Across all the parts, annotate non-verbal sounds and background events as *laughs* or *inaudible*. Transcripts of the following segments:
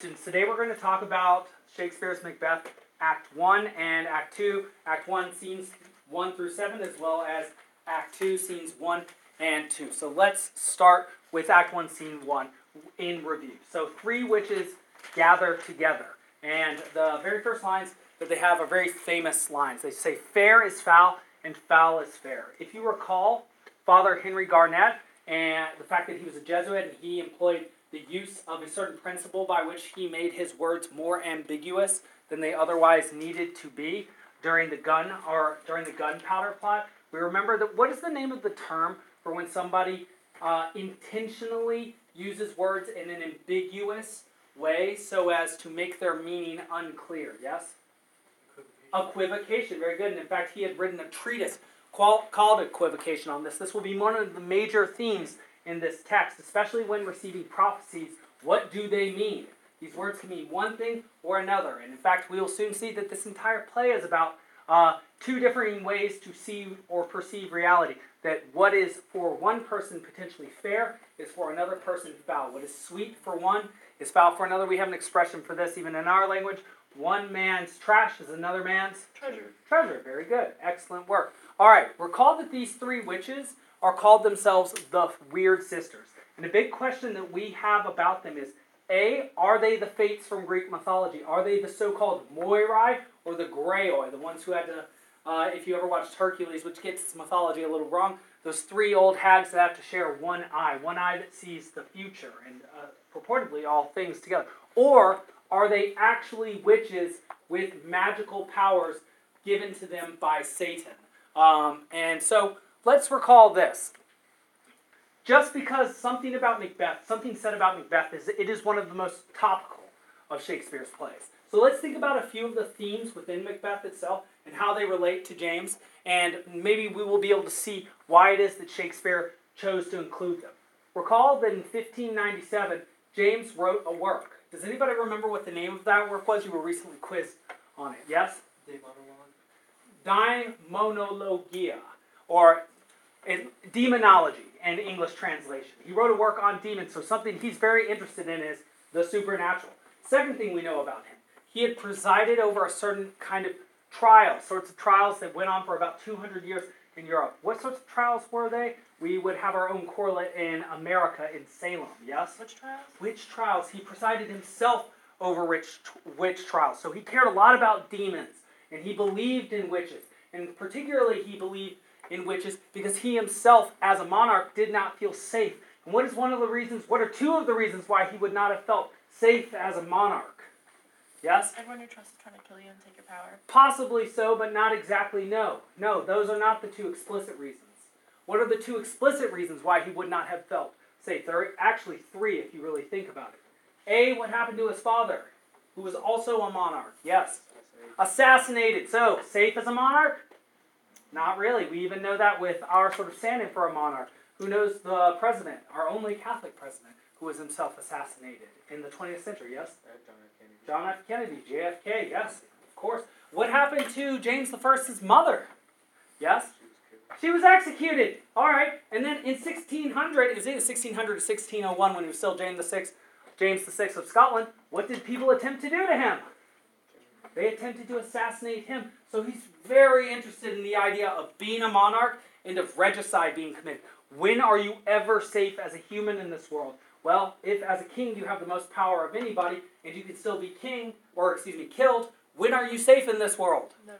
Today we're going to talk about Shakespeare's Macbeth, Act 1 and Act 2. Act 1, scenes 1 through 7, as well as Act 2, scenes 1 and 2. So let's start with Act 1, Scene 1 in review. So, three witches gather together. And the very first lines that they have are very famous lines. They say, Fair is foul, and foul is fair. If you recall, Father Henry Garnet and the fact that he was a Jesuit and he employed the use of a certain principle by which he made his words more ambiguous than they otherwise needed to be during the gun or during the gunpowder plot. We remember that what is the name of the term for when somebody uh, intentionally uses words in an ambiguous way so as to make their meaning unclear? Yes? Equivocation. Very good. And in fact, he had written a treatise called Equivocation on this. This will be one of the major themes in this text, especially when receiving prophecies. What do they mean? These words can mean one thing or another. And in fact, we will soon see that this entire play is about uh, two differing ways to see or perceive reality. That what is for one person potentially fair is for another person foul. What is sweet for one is foul for another. We have an expression for this even in our language. One man's trash is another man's treasure. Treasure. Very good. Excellent work. All right. Recall that these three witches are called themselves the Weird Sisters. And a big question that we have about them is A, are they the fates from Greek mythology? Are they the so called Moirai or the Graeae, the ones who had to, uh, if you ever watched Hercules, which gets mythology a little wrong, those three old hags that have to share one eye, one eye that sees the future and uh, purportedly all things together? Or are they actually witches with magical powers given to them by Satan? Um, and so let's recall this. Just because something about Macbeth, something said about Macbeth, is it is one of the most topical of Shakespeare's plays. So let's think about a few of the themes within Macbeth itself and how they relate to James, and maybe we will be able to see why it is that Shakespeare chose to include them. Recall that in 1597, James wrote a work. Does anybody remember what the name of that work was? You were recently quizzed on it. Yes? Daemonologie, or in demonology and English translation. He wrote a work on demons, so something he's very interested in is the supernatural. Second thing we know about him, he had presided over a certain kind of trial, sorts of trials that went on for about 200 years in Europe. What sorts of trials were they? We would have our own correlate in America, in Salem, yes? Which trials? Witch trials. He presided himself over witch, witch trials. So he cared a lot about demons, and he believed in witches. And particularly, he believed in witches because he himself, as a monarch, did not feel safe. And what is one of the reasons, what are two of the reasons why he would not have felt safe as a monarch? Yes? Everyone you trust is trying to kill you and take your power. Possibly so, but not exactly no. No, those are not the two explicit reasons. What are the two explicit reasons why he would not have felt safe? There are actually three if you really think about it. A, what happened to his father, who was also a monarch? Yes. Assassinated. So, safe as a monarch? Not really. We even know that with our sort of stand in for a monarch. Who knows the president, our only Catholic president, who was himself assassinated in the 20th century, yes? John F. Kennedy, JFK, yes, of course. What happened to James I's mother? Yes? She was executed. All right. And then in 1600, is it 1600 to 1601 when he was still James VI, James VI of Scotland, what did people attempt to do to him? They attempted to assassinate him. So he's very interested in the idea of being a monarch and of regicide being committed. When are you ever safe as a human in this world? Well, if as a king you have the most power of anybody and you can still be king, or excuse me, killed, when are you safe in this world? Never.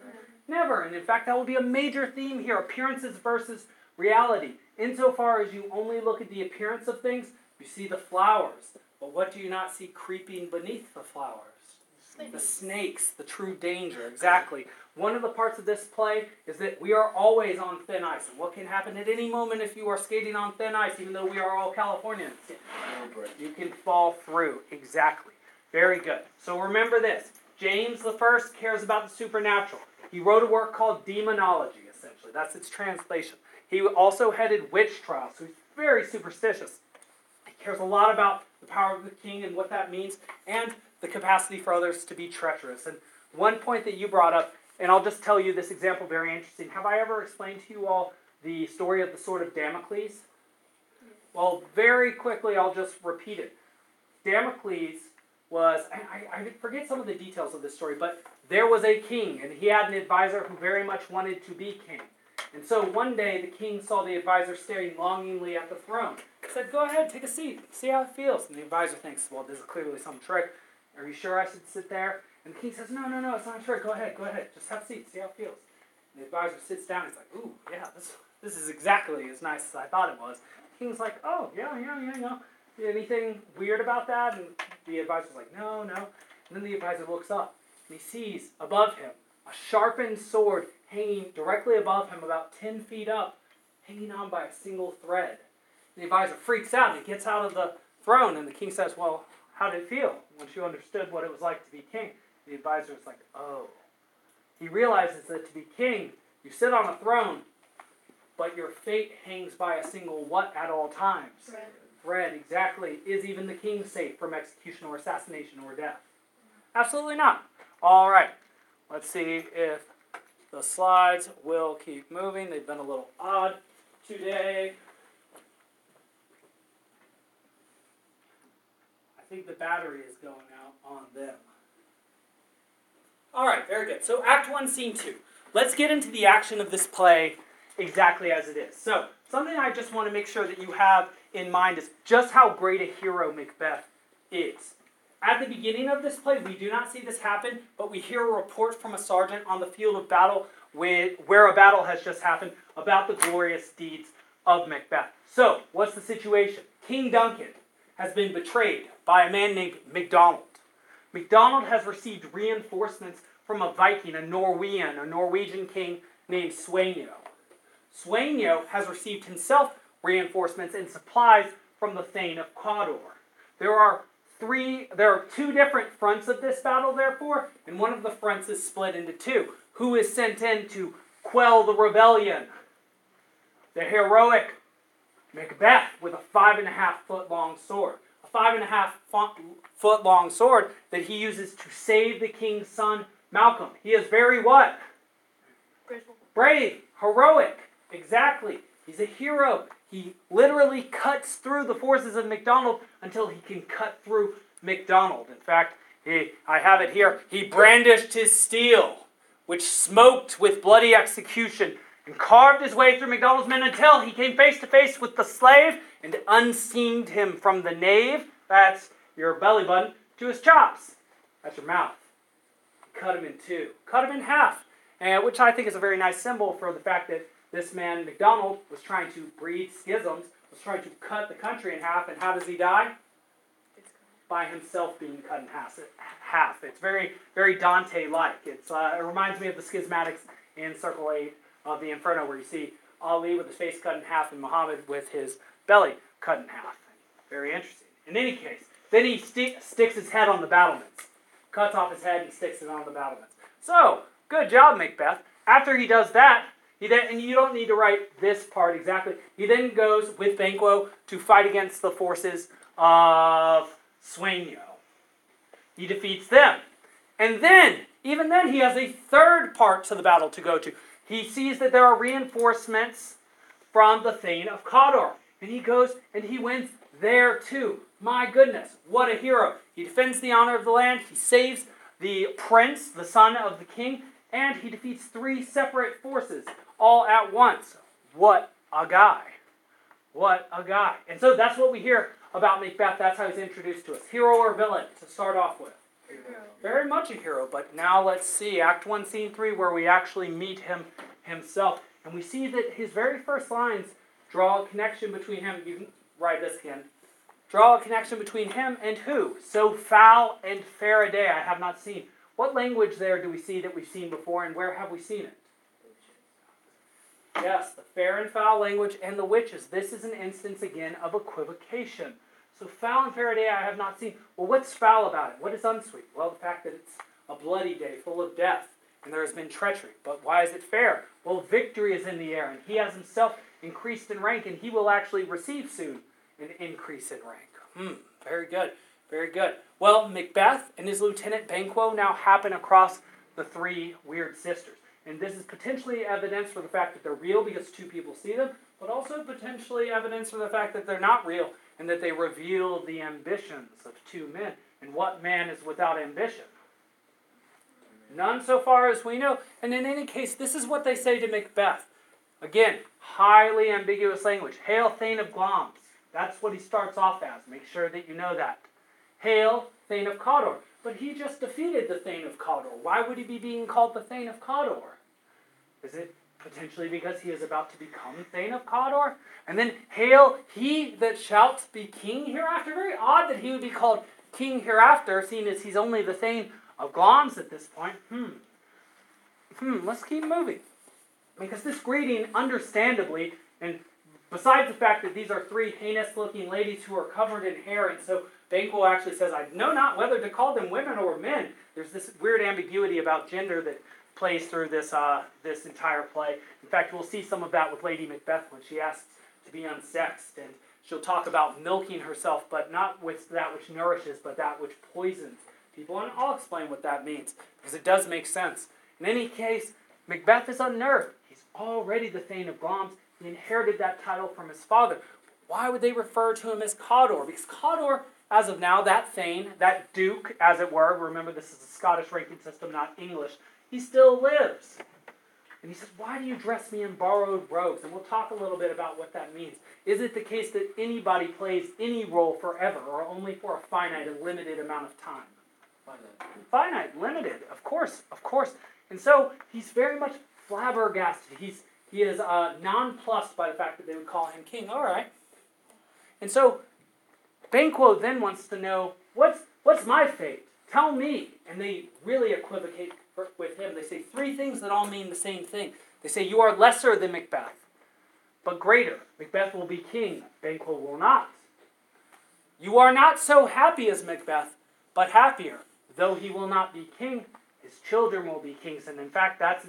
Never. And in fact, that will be a major theme here appearances versus reality. Insofar as you only look at the appearance of things, you see the flowers. But what do you not see creeping beneath the flowers? Snakes. The snakes, the true danger, exactly. One of the parts of this play is that we are always on thin ice. And what can happen at any moment if you are skating on thin ice, even though we are all Californians? You can fall through. Exactly. Very good. So remember this James the First cares about the supernatural. He wrote a work called Demonology, essentially. That's its translation. He also headed witch trials, so he's very superstitious. Cares a lot about the power of the king and what that means, and the capacity for others to be treacherous. And one point that you brought up, and I'll just tell you this example very interesting. Have I ever explained to you all the story of the sword of Damocles? Well, very quickly, I'll just repeat it. Damocles was, I, I forget some of the details of this story, but there was a king, and he had an advisor who very much wanted to be king. And so one day the king saw the advisor staring longingly at the throne. He said, Go ahead, take a seat, see how it feels. And the advisor thinks, Well, this is clearly some trick. Are you sure I should sit there? And the king says, No, no, no, it's not a trick. Go ahead, go ahead. Just have a seat, see how it feels. And the advisor sits down. He's like, Ooh, yeah, this, this is exactly as nice as I thought it was. The king's like, Oh, yeah, yeah, yeah, yeah. Anything weird about that? And the advisor's like, No, no. And then the advisor looks up and he sees above him a sharpened sword hanging directly above him, about 10 feet up, hanging on by a single thread. The advisor freaks out and he gets out of the throne, and the king says, Well, how did it feel once you understood what it was like to be king? The advisor is like, Oh. He realizes that to be king, you sit on a throne, but your fate hangs by a single what at all times? Thread. Thread, exactly. Is even the king safe from execution or assassination or death? Absolutely not. All right. Let's see if the slides will keep moving. They've been a little odd today. I think the battery is going out on them. All right, very good. So, Act 1, Scene 2. Let's get into the action of this play exactly as it is. So, something I just want to make sure that you have in mind is just how great a hero Macbeth is. At the beginning of this play, we do not see this happen, but we hear a report from a sergeant on the field of battle with, where a battle has just happened about the glorious deeds of Macbeth. So, what's the situation? King Duncan has been betrayed by a man named MacDonald. MacDonald has received reinforcements from a Viking, a Norwegian, a Norwegian king named Sweno. Sweno has received himself reinforcements and supplies from the Thane of Cawdor. There are three there are two different fronts of this battle therefore and one of the fronts is split into two. Who is sent in to quell the rebellion? The heroic macbeth with a five and a half foot long sword. A five and a half foot long sword that he uses to save the king's son malcolm. He is very what? Brave heroic exactly. He's a hero he literally cuts through the forces of McDonald until he can cut through McDonald. In fact, he, I have it here. He brandished his steel, which smoked with bloody execution, and carved his way through McDonald's men until he came face to face with the slave and unseamed him from the nave, that's your belly button, to his chops, that's your mouth. Cut him in two, cut him in half, and which I think is a very nice symbol for the fact that this man, MacDonald, was trying to breed schisms, was trying to cut the country in half, and how does he die? By himself being cut in half. It's very, very Dante-like. Uh, it reminds me of the schismatics in Circle 8 of the Inferno, where you see Ali with his face cut in half and Muhammad with his belly cut in half. Very interesting. In any case, then he st- sticks his head on the battlements, cuts off his head and sticks it on the battlements. So, good job, Macbeth. After he does that, he then, and you don't need to write this part exactly. He then goes with Banquo to fight against the forces of Sweno. He defeats them. And then, even then, he has a third part to the battle to go to. He sees that there are reinforcements from the Thane of Cawdor. And he goes and he wins there too. My goodness, what a hero. He defends the honor of the land, he saves the prince, the son of the king, and he defeats three separate forces all at once. What a guy. What a guy. And so that's what we hear about Macbeth. That's how he's introduced to us. Hero or villain to start off with? Hero. Very much a hero, but now let's see Act 1, Scene 3, where we actually meet him himself. And we see that his very first lines draw a connection between him. You can write this again. Draw a connection between him and who? So foul and fair a day I have not seen. What language there do we see that we've seen before, and where have we seen it? Yes, the fair and foul language and the witches. This is an instance again of equivocation. So foul and fair day I have not seen. Well, what's foul about it? What is unsweet? Well, the fact that it's a bloody day full of death and there has been treachery. But why is it fair? Well, victory is in the air, and he has himself increased in rank, and he will actually receive soon an increase in rank. Hmm, very good, very good. Well, Macbeth and his lieutenant Banquo now happen across the three weird sisters. And this is potentially evidence for the fact that they're real because two people see them, but also potentially evidence for the fact that they're not real and that they reveal the ambitions of two men. And what man is without ambition? None so far as we know. And in any case, this is what they say to Macbeth. Again, highly ambiguous language. Hail, Thane of Glamis. That's what he starts off as. Make sure that you know that. Hail, Thane of Cawdor. But he just defeated the Thane of Cawdor. Why would he be being called the Thane of Cawdor? Is it potentially because he is about to become Thane of Cawdor? And then, Hail, he that shalt be king hereafter. Very odd that he would be called king hereafter, seeing as he's only the Thane of Glamis at this point. Hmm. Hmm, let's keep moving. Because this greeting, understandably, and besides the fact that these are three heinous looking ladies who are covered in hair, and so Banquo actually says, I know not whether to call them women or men. There's this weird ambiguity about gender that plays through this, uh, this entire play. In fact, we'll see some of that with Lady Macbeth when she asks to be unsexed, and she'll talk about milking herself, but not with that which nourishes, but that which poisons people. And I'll explain what that means, because it does make sense. In any case, Macbeth is unnerved. He's already the Thane of Glamis. He inherited that title from his father. Why would they refer to him as Cawdor? Because Cawdor, as of now, that Thane, that Duke, as it were, remember this is a Scottish ranking system, not English, he still lives. And he says, Why do you dress me in borrowed robes? And we'll talk a little bit about what that means. Is it the case that anybody plays any role forever or only for a finite and limited amount of time? Finite. Finite, limited, of course, of course. And so he's very much flabbergasted. He's he is uh, nonplussed by the fact that they would call him king. All right. And so Banquo then wants to know what's what's my fate? Tell me. And they really equivocate with him. They say three things that all mean the same thing. They say you are lesser than Macbeth, but greater. Macbeth will be king. Banquo will not. You are not so happy as Macbeth, but happier. Though he will not be king, his children will be kings. And in fact, that's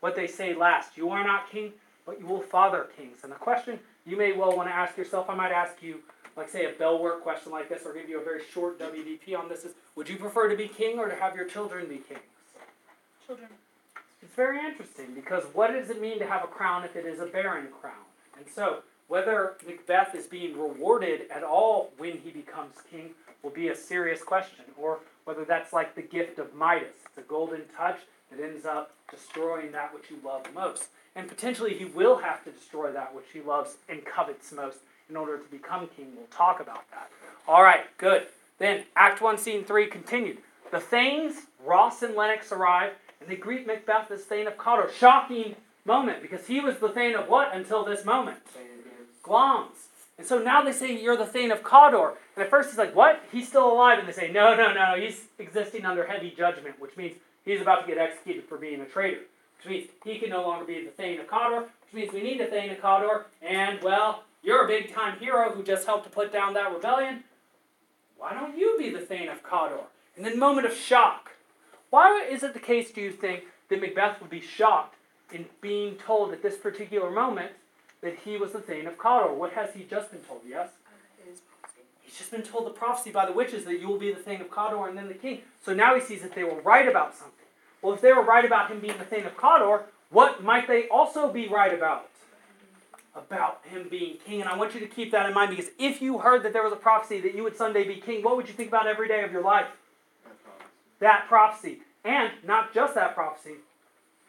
what they say last. You are not king, but you will father kings. And the question you may well want to ask yourself, I might ask you, like say a bell work question like this, or give you a very short WDP on this is, would you prefer to be king or to have your children be kings? Children. It's very interesting because what does it mean to have a crown if it is a barren crown? And so, whether Macbeth is being rewarded at all when he becomes king will be a serious question, or whether that's like the gift of Midas, it's a golden touch that ends up destroying that which you love most. And potentially he will have to destroy that which he loves and covets most in order to become king. We'll talk about that. All right, good. Then, Act 1, Scene 3 continued. The Thanes, Ross and Lennox arrive, and they greet Macbeth as Thane of Cawdor. Shocking moment, because he was the Thane of what until this moment? Say it again. Glamis. And so now they say you're the Thane of Cawdor. And at first he's like, what? He's still alive. And they say, no, no, no, he's existing under heavy judgment, which means he's about to get executed for being a traitor. Which means he can no longer be the Thane of Cawdor, which means we need a Thane of Cawdor. And, well, you're a big time hero who just helped to put down that rebellion. Why don't you be the Thane of Cawdor? And then moment of shock. Why is it the case, do you think, that Macbeth would be shocked in being told at this particular moment that he was the Thane of Cawdor? What has he just been told? Yes? He's just been told the prophecy by the witches that you will be the Thane of Cawdor and then the king. So now he sees that they were right about something. Well, if they were right about him being the Thane of Cawdor, what might they also be right about? About him being king. And I want you to keep that in mind because if you heard that there was a prophecy that you would someday be king, what would you think about every day of your life? That prophecy. And not just that prophecy,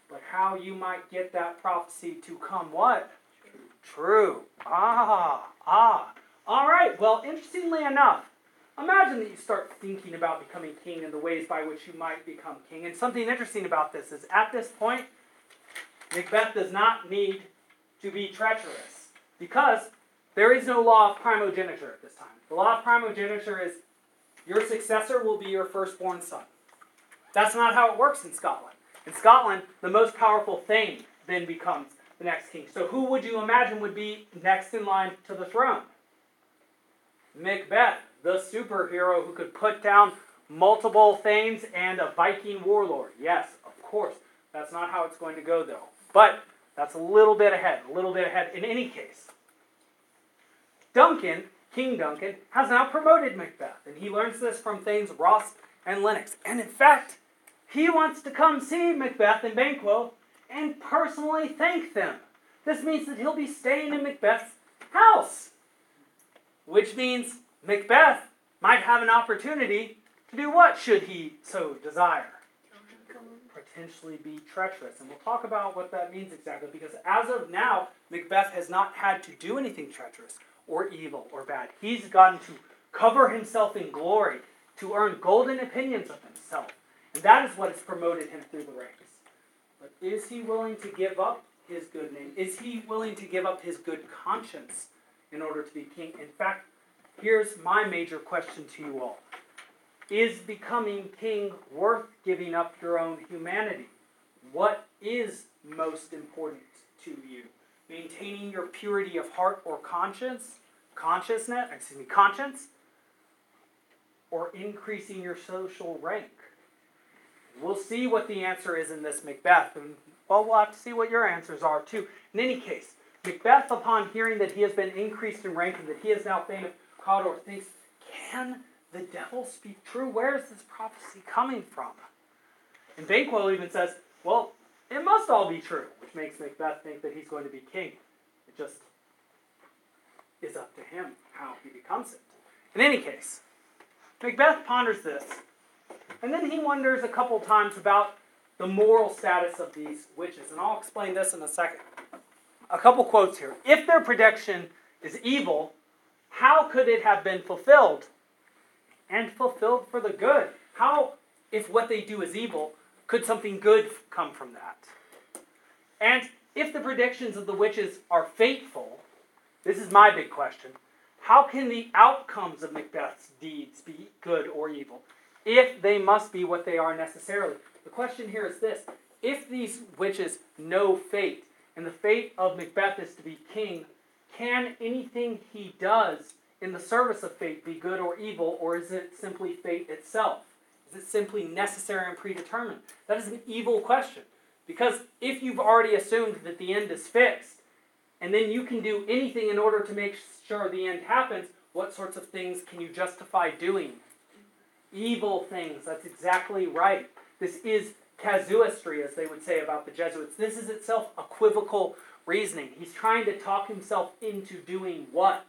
but how you might get that prophecy to come what? True. Ah, ah. All right. Well, interestingly enough, imagine that you start thinking about becoming king and the ways by which you might become king. And something interesting about this is at this point, Macbeth does not need to be treacherous because there is no law of primogeniture at this time. The law of primogeniture is your successor will be your firstborn son. That's not how it works in Scotland. In Scotland, the most powerful Thane then becomes the next king. So who would you imagine would be next in line to the throne? Macbeth, the superhero who could put down multiple Thanes and a Viking warlord. Yes, of course. That's not how it's going to go, though. But that's a little bit ahead, a little bit ahead in any case. Duncan, King Duncan, has now promoted Macbeth, and he learns this from Thanes Ross and Lennox. And in fact, he wants to come see Macbeth and Banquo and personally thank them. This means that he'll be staying in Macbeth's house, which means Macbeth might have an opportunity To do what should he so desire? Potentially be treacherous. And we'll talk about what that means exactly because as of now, Macbeth has not had to do anything treacherous or evil or bad. He's gotten to cover himself in glory, to earn golden opinions of himself. And that is what has promoted him through the ranks. But is he willing to give up his good name? Is he willing to give up his good conscience in order to be king? In fact, here's my major question to you all Is becoming king worth giving up your own humanity? What is most important to you? Maintaining your purity of heart or conscience, consciousness, excuse me, conscience, or increasing your social rank? We'll see what the answer is in this Macbeth, and well, we'll have to see what your answers are too. In any case, Macbeth, upon hearing that he has been increased in rank and that he is now famous, Cawdor thinks, can the devil speak true? Where is this prophecy coming from? And Banquo even says, well, it must all be true, which makes Macbeth think that he's going to be king. It just is up to him how he becomes it. In any case, Macbeth ponders this, and then he wonders a couple times about the moral status of these witches. And I'll explain this in a second. A couple quotes here. If their prediction is evil, how could it have been fulfilled? And fulfilled for the good. How, if what they do is evil, could something good come from that? And if the predictions of the witches are fateful, this is my big question. How can the outcomes of Macbeth's deeds be good or evil, if they must be what they are necessarily? The question here is this if these witches know fate, and the fate of Macbeth is to be king, can anything he does in the service of fate be good or evil, or is it simply fate itself? Is it simply necessary and predetermined? That is an evil question. Because if you've already assumed that the end is fixed, and then you can do anything in order to make sure the end happens, what sorts of things can you justify doing? Evil things, that's exactly right. This is casuistry, as they would say about the Jesuits. This is itself equivocal reasoning. He's trying to talk himself into doing what?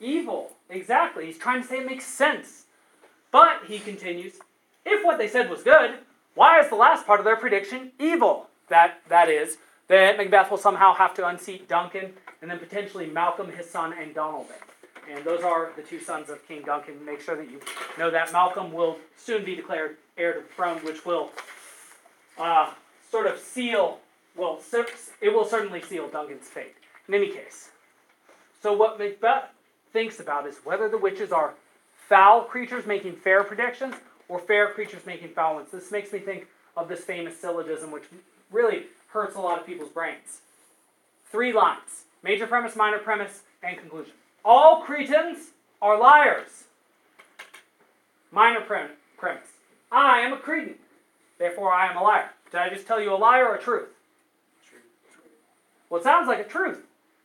Evil. Exactly. He's trying to say it makes sense. But, he continues, if what they said was good, why is the last part of their prediction evil? That, that is, that Macbeth will somehow have to unseat Duncan and then potentially Malcolm, his son, and Donalbain. And those are the two sons of King Duncan. Make sure that you know that Malcolm will soon be declared heir to the throne, which will uh, sort of seal, well, it will certainly seal Duncan's fate. In any case, so what Macbeth thinks about is whether the witches are foul creatures making fair predictions or fair creatures making foul ones. This makes me think of this famous syllogism, which really hurts a lot of people's brains. Three lines major premise, minor premise, and conclusion. All Cretans are liars. Minor premise. I am a Cretan. Therefore, I am a liar. Did I just tell you a lie or a truth? Well, it sounds like a truth.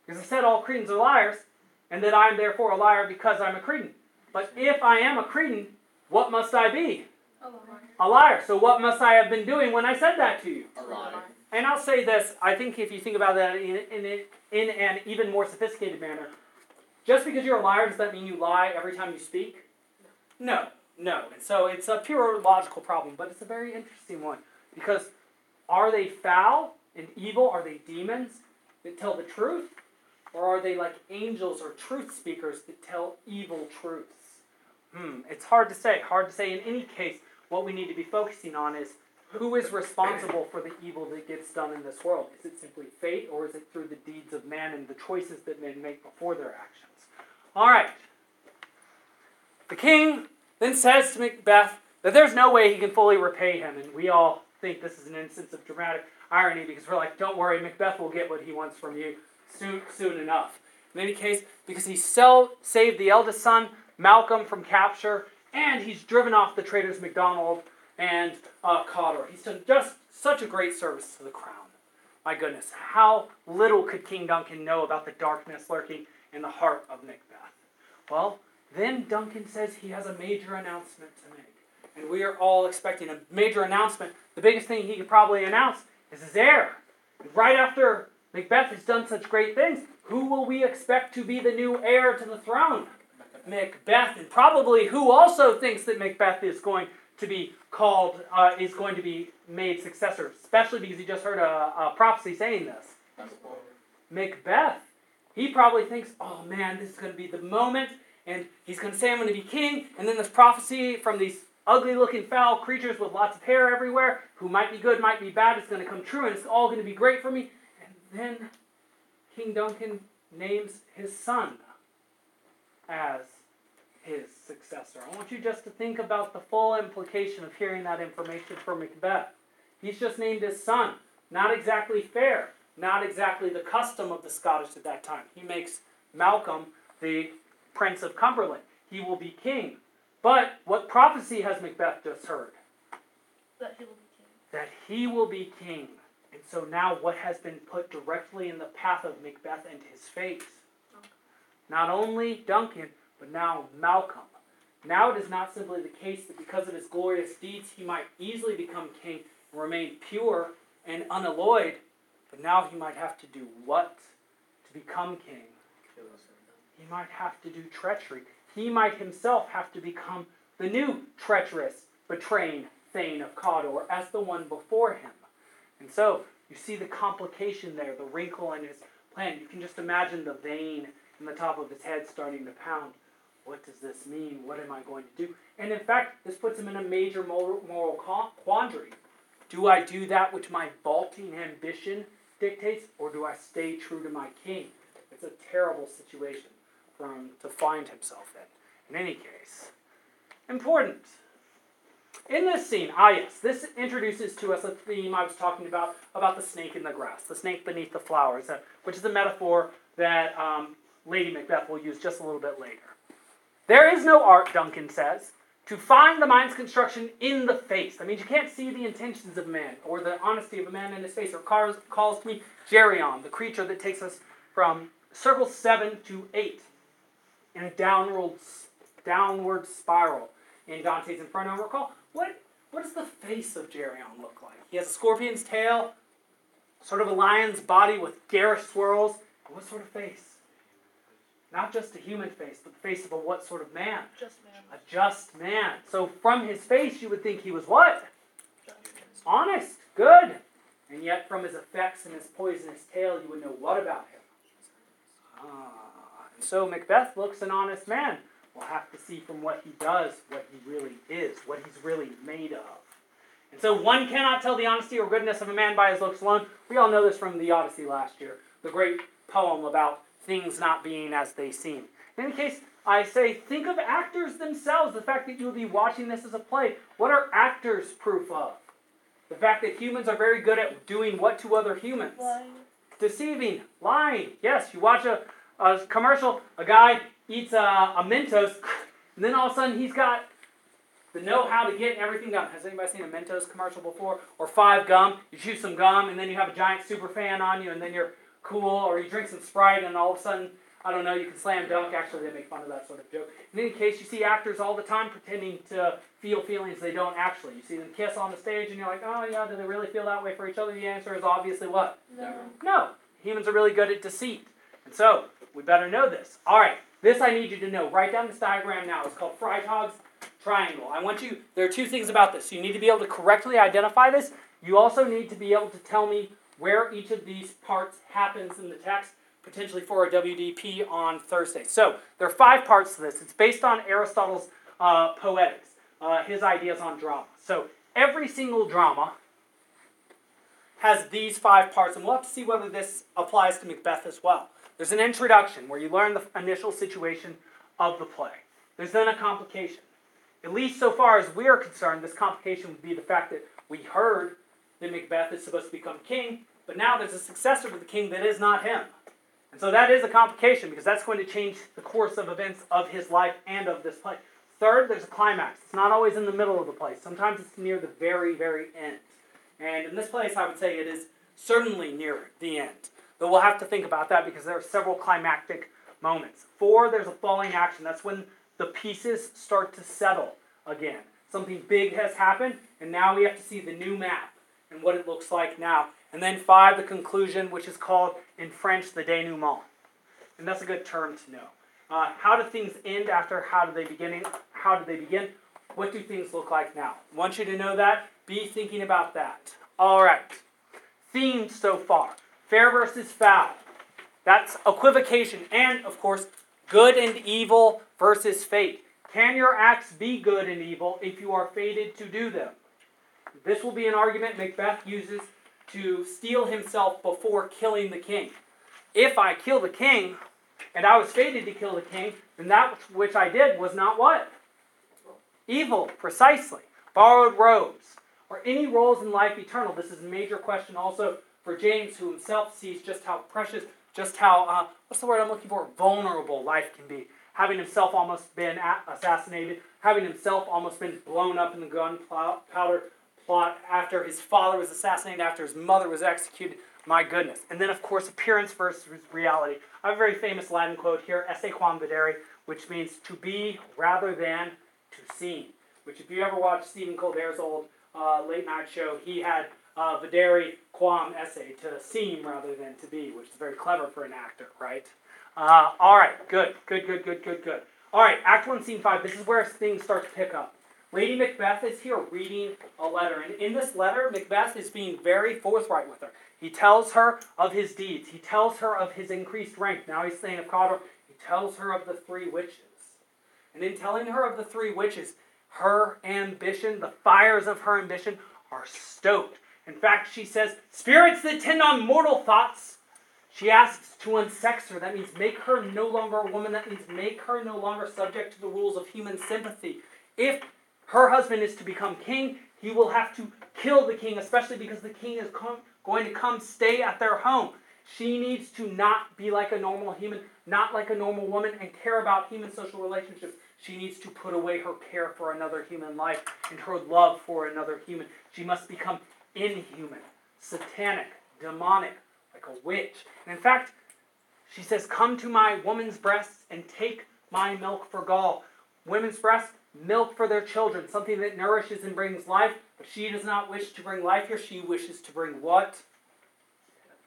Because I said all Cretans are liars, and that I am therefore a liar because I'm a Cretan. But if I am a Cretan, what must I be? A liar. A liar. So what must I have been doing when I said that to you? A liar. And I'll say this, I think if you think about that in, in, in an even more sophisticated manner, just because you're a liar, does that mean you lie every time you speak? No, no. And so it's a pure logical problem, but it's a very interesting one. Because are they foul and evil? Are they demons that tell the truth? Or are they like angels or truth speakers that tell evil truths? Hmm, it's hard to say. Hard to say. In any case, what we need to be focusing on is who is responsible for the evil that gets done in this world? Is it simply fate, or is it through the deeds of man and the choices that men make before their actions? All right. The king then says to Macbeth that there's no way he can fully repay him, and we all think this is an instance of dramatic irony because we're like, don't worry, Macbeth will get what he wants from you soon, soon enough. In any case, because he sell, saved the eldest son, Malcolm, from capture, and he's driven off the traitors MacDonald and uh, Cawdor. He's done just such a great service to the crown. My goodness, how little could King Duncan know about the darkness lurking in the heart of Macbeth? Well, then Duncan says he has a major announcement to make. And we are all expecting a major announcement. The biggest thing he could probably announce is his heir. right after Macbeth has done such great things, who will we expect to be the new heir to the throne? Macbeth, and probably who also thinks that Macbeth is going to be called, uh, is going to be made successor, especially because he just heard a, a prophecy saying this. Macbeth. He probably thinks, oh man, this is going to be the moment, and he's going to say, I'm going to be king, and then this prophecy from these ugly looking foul creatures with lots of hair everywhere, who might be good, might be bad, it's going to come true, and it's all going to be great for me. And then King Duncan names his son as his successor. I want you just to think about the full implication of hearing that information from Macbeth. He's just named his son. Not exactly fair not exactly the custom of the Scottish at that time. He makes Malcolm the Prince of Cumberland. He will be king. But what prophecy has Macbeth just heard? That he will be king. That he will be king. And so now what has been put directly in the path of Macbeth and his fate? Not only Duncan, but now Malcolm. Now it is not simply the case that because of his glorious deeds he might easily become king and remain pure and unalloyed, but now he might have to do what to become king? He might have to do treachery. He might himself have to become the new treacherous, betraying Thane of Cawdor as the one before him. And so you see the complication there, the wrinkle in his plan. You can just imagine the vein in the top of his head starting to pound. What does this mean? What am I going to do? And in fact, this puts him in a major moral, quandary. Do I do that which my vaulting ambition dictates, or do I stay true to my king? It's a terrible situation for him to find himself in. In any case, important. In this scene, ah yes, this introduces to us a theme I was talking about, about the snake in the grass, the snake beneath the flowers, uh, which is a metaphor that um, Lady Macbeth will use just a little bit later. There is no art, Duncan says, to find the mind's construction in the face. That means you can't see the intentions of man or the honesty of a man in his face. Or calls, calls me Geryon, the creature that takes us from circle 7 to 8 in a downward, downward spiral in Dante's Inferno. Recall, what, what does the face of Geryon look like? He has a scorpion's tail, sort of a lion's body with garish swirls. What sort of face? Not just a human face, but the face of a what sort of man? Just man. A just man. So from his face, you would think he was what? Just. Honest, good. And yet from his effects and his poisonous tail, you would know what about him? Ah. So Macbeth looks an honest man. We'll have to see from what he does what he really is, what he's really made of. And so one cannot tell the honesty or goodness of a man by his looks alone. We all know this from the Odyssey last year, the great poem about things not being as they seem. In any case, I say think of actors themselves. The fact that you'll be watching this as a play. What are actors proof of? The fact that humans are very good at doing what to other humans? Lying. Deceiving, lying. Yes, you watch a, a commercial, a guy eats a, a Mentos, *laughs* and then all of a sudden he's got the know how to get everything done. Has anybody seen a Mentos commercial before? Or five gum? You chew some gum, and then you have a giant super fan on you, and then you're cool, or you drink some Sprite and all of a sudden, I don't know, you can slam dunk. Actually, they make fun of that sort of joke. In any case, you see actors all the time pretending to feel feelings they don't actually. You see them kiss on the stage and you're like, oh yeah, do they really feel that way for each other? The answer is obviously what? No. No. Humans are really good at deceit. And so, we better know this. All right, this I need you to know. Write down this diagram now. It's called Freytag's triangle. I want you, there are two things about this. You need to be able to correctly identify this. You also need to be able to tell me where each of these parts happens in the text, potentially for a WDP on Thursday. So there are five parts to this. It's based on Aristotle's uh, Poetics, uh, his ideas on drama. So every single drama has these five parts, and we'll have to see whether this applies to Macbeth as well. There's an introduction where you learn the initial situation of the play. There's then a complication. At least so far as we are concerned, this complication would be the fact that we heard that Macbeth is supposed to become king, but now there's a successor to the king that is not him. And so that is a complication because that's going to change the course of events of his life and of this play. Third, there's a climax. It's not always in the middle of the play. Sometimes it's near the very, very end. And in this place, I would say it is certainly near the end. But we'll have to think about that because there are several climactic moments. Four, there's a falling action. That's when the pieces start to settle again. Something big has happened, and now we have to see the new map and what it looks like now. And then five, the conclusion, which is called in French the denouement. And that's a good term to know. Uh, how do things end after how do they begin? How do they begin? What do things look like now? want you to know that. Be thinking about that. All right. Themes so far fair versus foul. That's equivocation. And, of course, good and evil versus fate. Can your acts be good and evil if you are fated to do them? This will be an argument Macbeth uses to steel himself before killing the king. If I kill the king, and I was fated to kill the king, then that which I did was not what? Evil, precisely. Borrowed robes, or any roles in life eternal. This is a major question also for James, who himself sees just how precious, just how, uh, what's the word I'm looking for? Vulnerable life can be. Having himself almost been assassinated, having himself almost been blown up in the gunpowder after his father was assassinated, after his mother was executed. My goodness. And then, of course, appearance versus reality. I have a very famous Latin quote here, esse quam videre, which means to be rather than to seem. Which, if you ever watched Stephen Colbert's old uh, late night show, he had uh, videre quam esse, to seem rather than to be, which is very clever for an actor, right? Uh, all right, good, good, good, good, good, good. All right, Act 1, Scene 5, this is where things start to pick up. Lady Macbeth is here reading a letter, and in this letter, Macbeth is being very forthright with her. He tells her of his deeds. He tells her of his increased rank. Now he's saying of Cawdor. He tells her of the three witches. And in telling her of the three witches, her ambition, the fires of her ambition, are stoked. In fact, she says, Spirits that tend on mortal thoughts. She asks to unsex her. That means make her no longer a woman. That means make her no longer subject to the rules of human sympathy. If her husband is to become king, he will have to kill the king, especially because the king is com- going to come stay at their home. She needs to not be like a normal human, not like a normal woman, and care about human social relationships. She needs to put away her care for another human life and her love for another human. She must become inhuman, satanic, demonic, like a witch. And in fact, she says, Come to my woman's breasts and take my milk for gall. Women's breasts, milk for their children, something that nourishes and brings life. But she does not wish to bring life here. She wishes to bring what?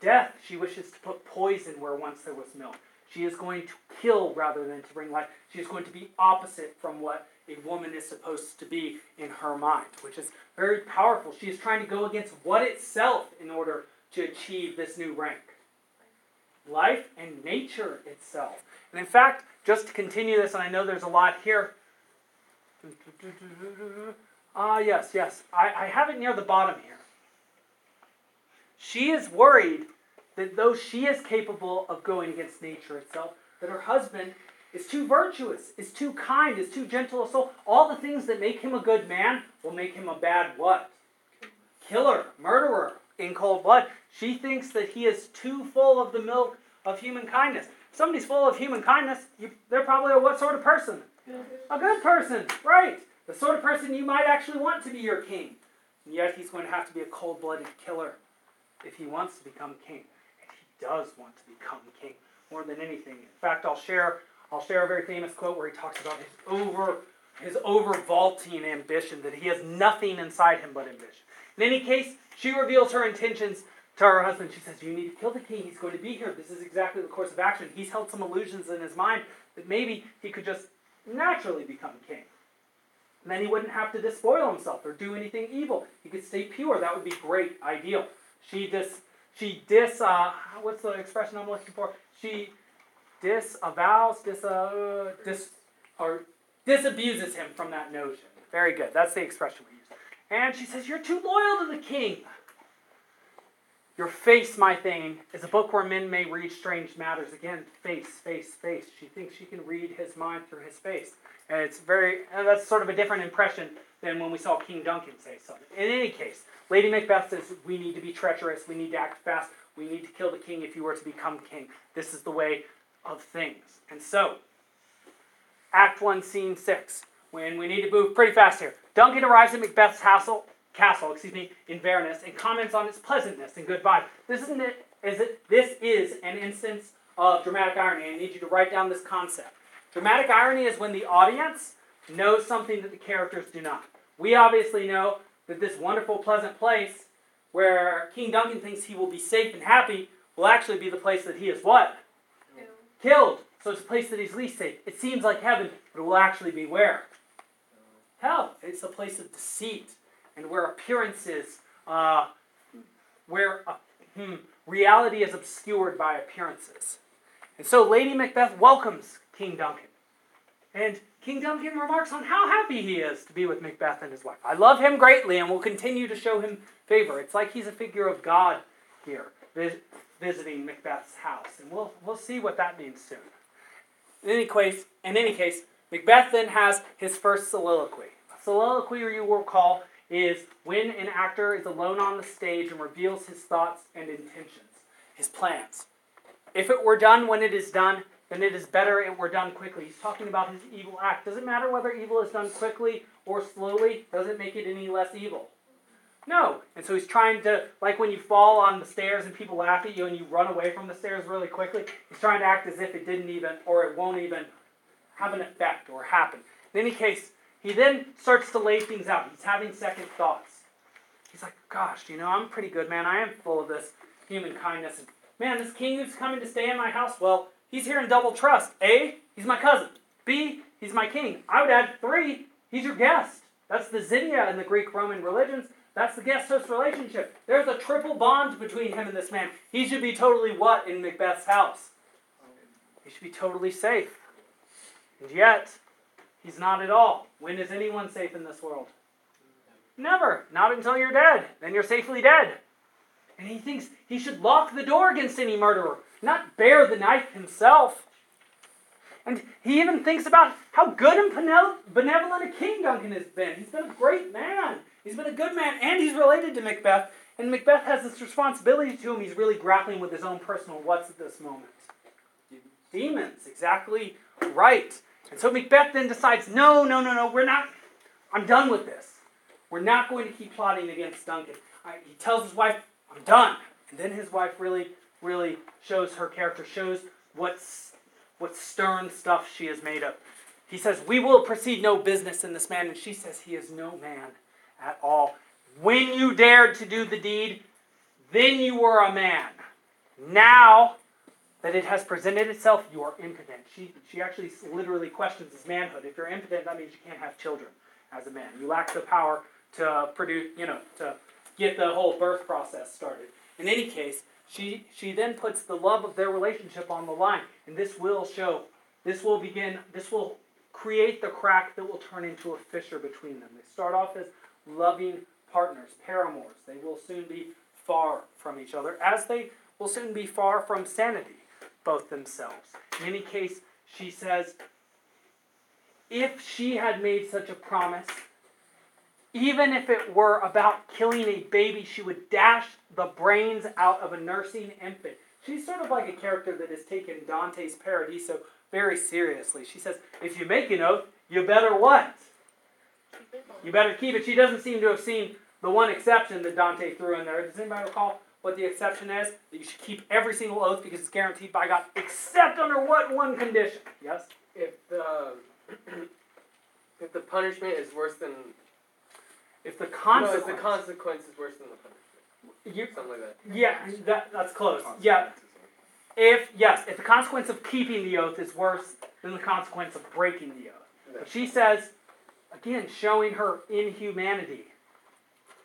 Death. She wishes to put poison where once there was milk. She is going to kill rather than to bring life. She is going to be opposite from what a woman is supposed to be in her mind, which is very powerful. She is trying to go against what itself in order to achieve this new rank. Life and nature itself. And in fact, just to continue this, and I know there's a lot here. Ah, uh, yes, yes. I, I have it near the bottom here. She is worried that though she is capable of going against nature itself, that her husband is too virtuous, is too kind, is too gentle a soul. All the things that make him a good man will make him a bad what? Killer, murderer in cold blood. She thinks that he is too full of the milk of human kindness. If somebody's full of human kindness, you, they're probably a what sort of person? A good person, right. The sort of person you might actually want to be your king. And yet he's going to have to be a cold blooded killer if he wants to become king. And he does want to become king more than anything. In fact, I'll share I'll share a very famous quote where he talks about his over his over vaulting ambition, that he has nothing inside him but ambition. In any case, she reveals her intentions to her husband. She says, You need to kill the king. He's going to be here. This is exactly the course of action. He's held some illusions in his mind that maybe he could just naturally become king. Then he wouldn't have to despoil himself or do anything evil. He could stay pure. That would be great, ideal. She dis, she dis, uh, what's the expression I'm looking for? She disavows, dis, uh, dis, or disabuses him from that notion. Very good. That's the expression we use. And she says, You're too loyal to the king. Your Face, My thane, is a book where men may read strange matters. Again, face, face, face. She thinks she can read his mind through his face. And it's very, and that's sort of a different impression than when we saw King Duncan say something. In any case, Lady Macbeth says, We need to be treacherous, we need to act fast, we need to kill the king if you were to become king. This is the way of things. And so, Act 1, Scene 6, when we need to move pretty fast here. Duncan arrives at Macbeth's castle, castle, excuse me, Inverness, and comments on its pleasantness and good vibe. This isn't it, is it, this is an instance of dramatic irony. I need you to write down this concept. Dramatic irony is when the audience knows something that the characters do not. We obviously know that this wonderful, pleasant place where King Duncan thinks he will be safe and happy will actually be the place that he is what? Killed. So it's a place that he's least safe. It seems like heaven, but it will actually be where? Hell. It's a place of deceit and where appearances, uh, where uh, hmm, reality is obscured by appearances. And so Lady Macbeth welcomes King Duncan. And King Duncan remarks on how happy he is to be with Macbeth and his wife. I love him greatly and will continue to show him favor. It's like he's a figure of God here, vis- visiting Macbeth's house. And we'll, we'll see what that means soon. In any case, in any case, Macbeth then has his first soliloquy. A soliloquy, you will recall, is when an actor is alone on the stage and reveals his thoughts and intentions, his plans. If it were done when it is done, then it is better it were done quickly. He's talking about his evil act. Does it matter whether evil is done quickly or slowly? Does it make it any less evil? No. And so he's trying to, like when you fall on the stairs and people laugh at you and you run away from the stairs really quickly, he's trying to act as if it didn't even, or it won't even have an effect or happen. In any case, he then starts to lay things out. He's having second thoughts. He's like, gosh, you know, I'm pretty good, man. I am full of this human kindness. And man, this king who's coming to stay in my house, well, he's here in double trust. A, he's my cousin. B, he's my king. I would add three, he's your guest. That's the xenia in the Greek Roman religions. That's the guest host relationship. There's a triple bond between him and this man. He should be totally what in Macbeth's house? He should be totally safe. And yet, he's not at all. When is anyone safe in this world? Never. Not until you're dead. Then you're safely dead. And he thinks he should lock the door against any murderer, not bear the knife himself. And he even thinks about how good and benevolent a king Duncan has been. He's been a great man. He's been a good man, and he's related to Macbeth. And Macbeth has this responsibility to him. He's really grappling with his own personal what's at this moment. Demons, exactly right. And so Macbeth then decides, no, no, no, no, we're not, I'm done with this. We're not going to keep plotting against Duncan. I, he tells his wife, I'm done. And then his wife really, really shows her character, shows what's, what stern stuff she is made of. He says, We will proceed no business in this man. And she says, He is no man at all. When you dared to do the deed, then you were a man. Now that it has presented itself, you are impotent. She, she actually literally questions his manhood. If you're impotent, that means you can't have children as a man. You lack the power to produce, you know, to get the whole birth process started. In any case, she, she then puts the love of their relationship on the line, and this will show, this will begin, this will create the crack that will turn into a fissure between them. They start off as loving partners, paramours. They will soon be far from each other, as they will soon be far from sanity, both themselves. In any case, she says, if she had made such a promise, even if it were about killing a baby, she would dash the brains out of a nursing infant. She's sort of like a character that has taken Dante's Paradiso very seriously. She says, if you make an oath, you better what? You better keep it. She doesn't seem to have seen the one exception that Dante threw in there. Does anybody recall what the exception is? That you should keep every single oath because it's guaranteed by God, except under what one condition? Yes? If the if the punishment is worse than If the consequence. no, consequence. if the consequence is worse than the punishment, you, something like that. yeah, that, that's close. Yeah. If, yes, if the consequence of keeping the oath is worse than the consequence of breaking the oath. But she says, again, showing her inhumanity.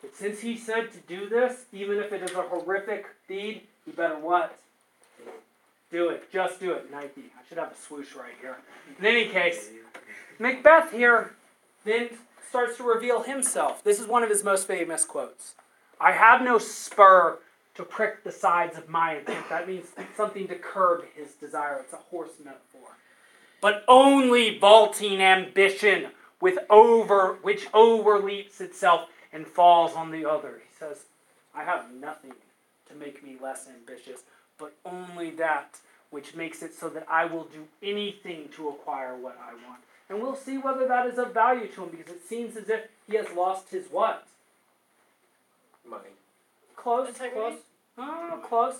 That since he said to do this, even if it is a horrific deed, you better what? Do it. Just do it. Nike. I should have a swoosh right here. In any case, Macbeth here then starts to reveal himself. This is one of his most famous quotes. I have no spur to prick the sides of my intent. That means something to curb his desire. It's a horse metaphor. But only vaulting ambition with over which overleaps itself and falls on the other. He says, I have nothing to make me less ambitious, but only that which makes it so that I will do anything to acquire what I want. And we'll see whether that is of value to him because it seems as if he has lost his what? Mine. Close, Integrity? close. Oh, close.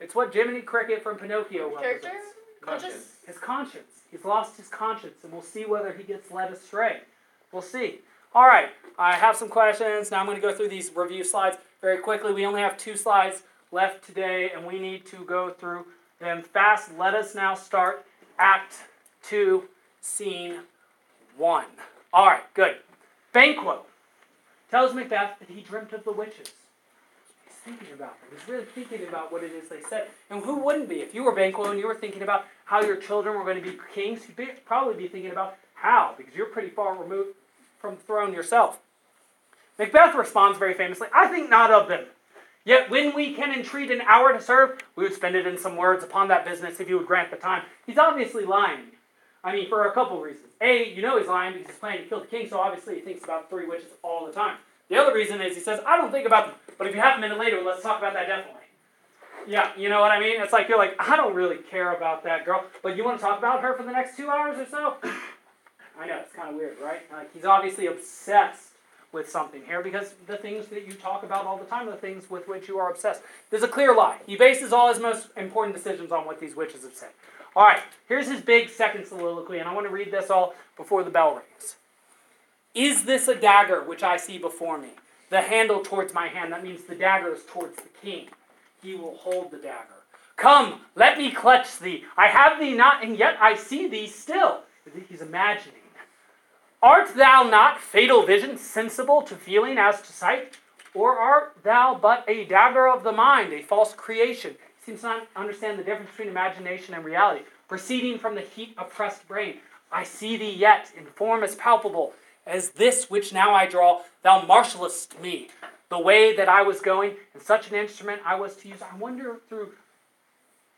It's what Jiminy Cricket from Pinocchio Character? represents. Conscious? His conscience. He's lost his conscience, and we'll see whether he gets led astray. We'll see. All right, I have some questions. Now I'm going to go through these review slides very quickly. We only have two slides left today, and we need to go through them fast. Let us now start Act 2, Scene 1. All right, good. Banquo tells Macbeth that he dreamt of the witches. He's thinking about them. He's really thinking about what it is they said. And who wouldn't be? If you were Banquo and you were thinking about how your children were going to be kings, you'd be, probably be thinking about how, because you're pretty far removed from the throne yourself. Macbeth responds very famously, I think not of them. Yet when we can entreat an hour to serve, we would spend it in some words upon that business if you would grant the time. He's obviously lying. I mean, for a couple reasons. A, you know he's lying because he's planning to kill the king, so obviously he thinks about three witches all the time. The other reason is he says, I don't think about them, but if you have a minute later, let's talk about that definitely. Yeah, you know what I mean? It's like you're like, I don't really care about that girl, but you want to talk about her for the next two hours or so? I know, it's kind of weird, right? Like he's obviously obsessed with something here because the things that you talk about all the time are the things with which you are obsessed. There's a clear lie. He bases all his most important decisions on what these witches have said. All right, here's his big second soliloquy, and I want to read this all before the bell rings. Is this a dagger which I see before me? The handle towards my hand, that means the dagger is towards the king. He will hold the dagger. Come, let me clutch thee. I have thee not, and yet I see thee still. He's imagining. Art thou not, fatal vision, sensible to feeling as to sight? Or art thou but a dagger of the mind, a false creation? Seems not understand the difference between imagination and reality, proceeding from the heat oppressed brain. I see thee yet, in form as palpable as this which now I draw. Thou marshallest me. The way that I was going, and such an instrument I was to use. I wonder through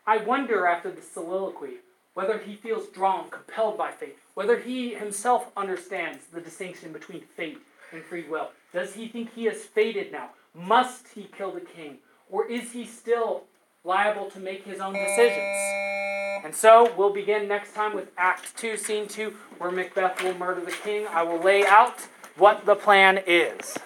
I wonder after the soliloquy whether he feels drawn, compelled by fate, whether he himself understands the distinction between fate and free will. Does he think he is fated now? Must he kill the king? Or is he still liable to make his own decisions? And so we'll begin next time with Act 2, Scene 2, where Macbeth will murder the king. I will lay out what the plan is.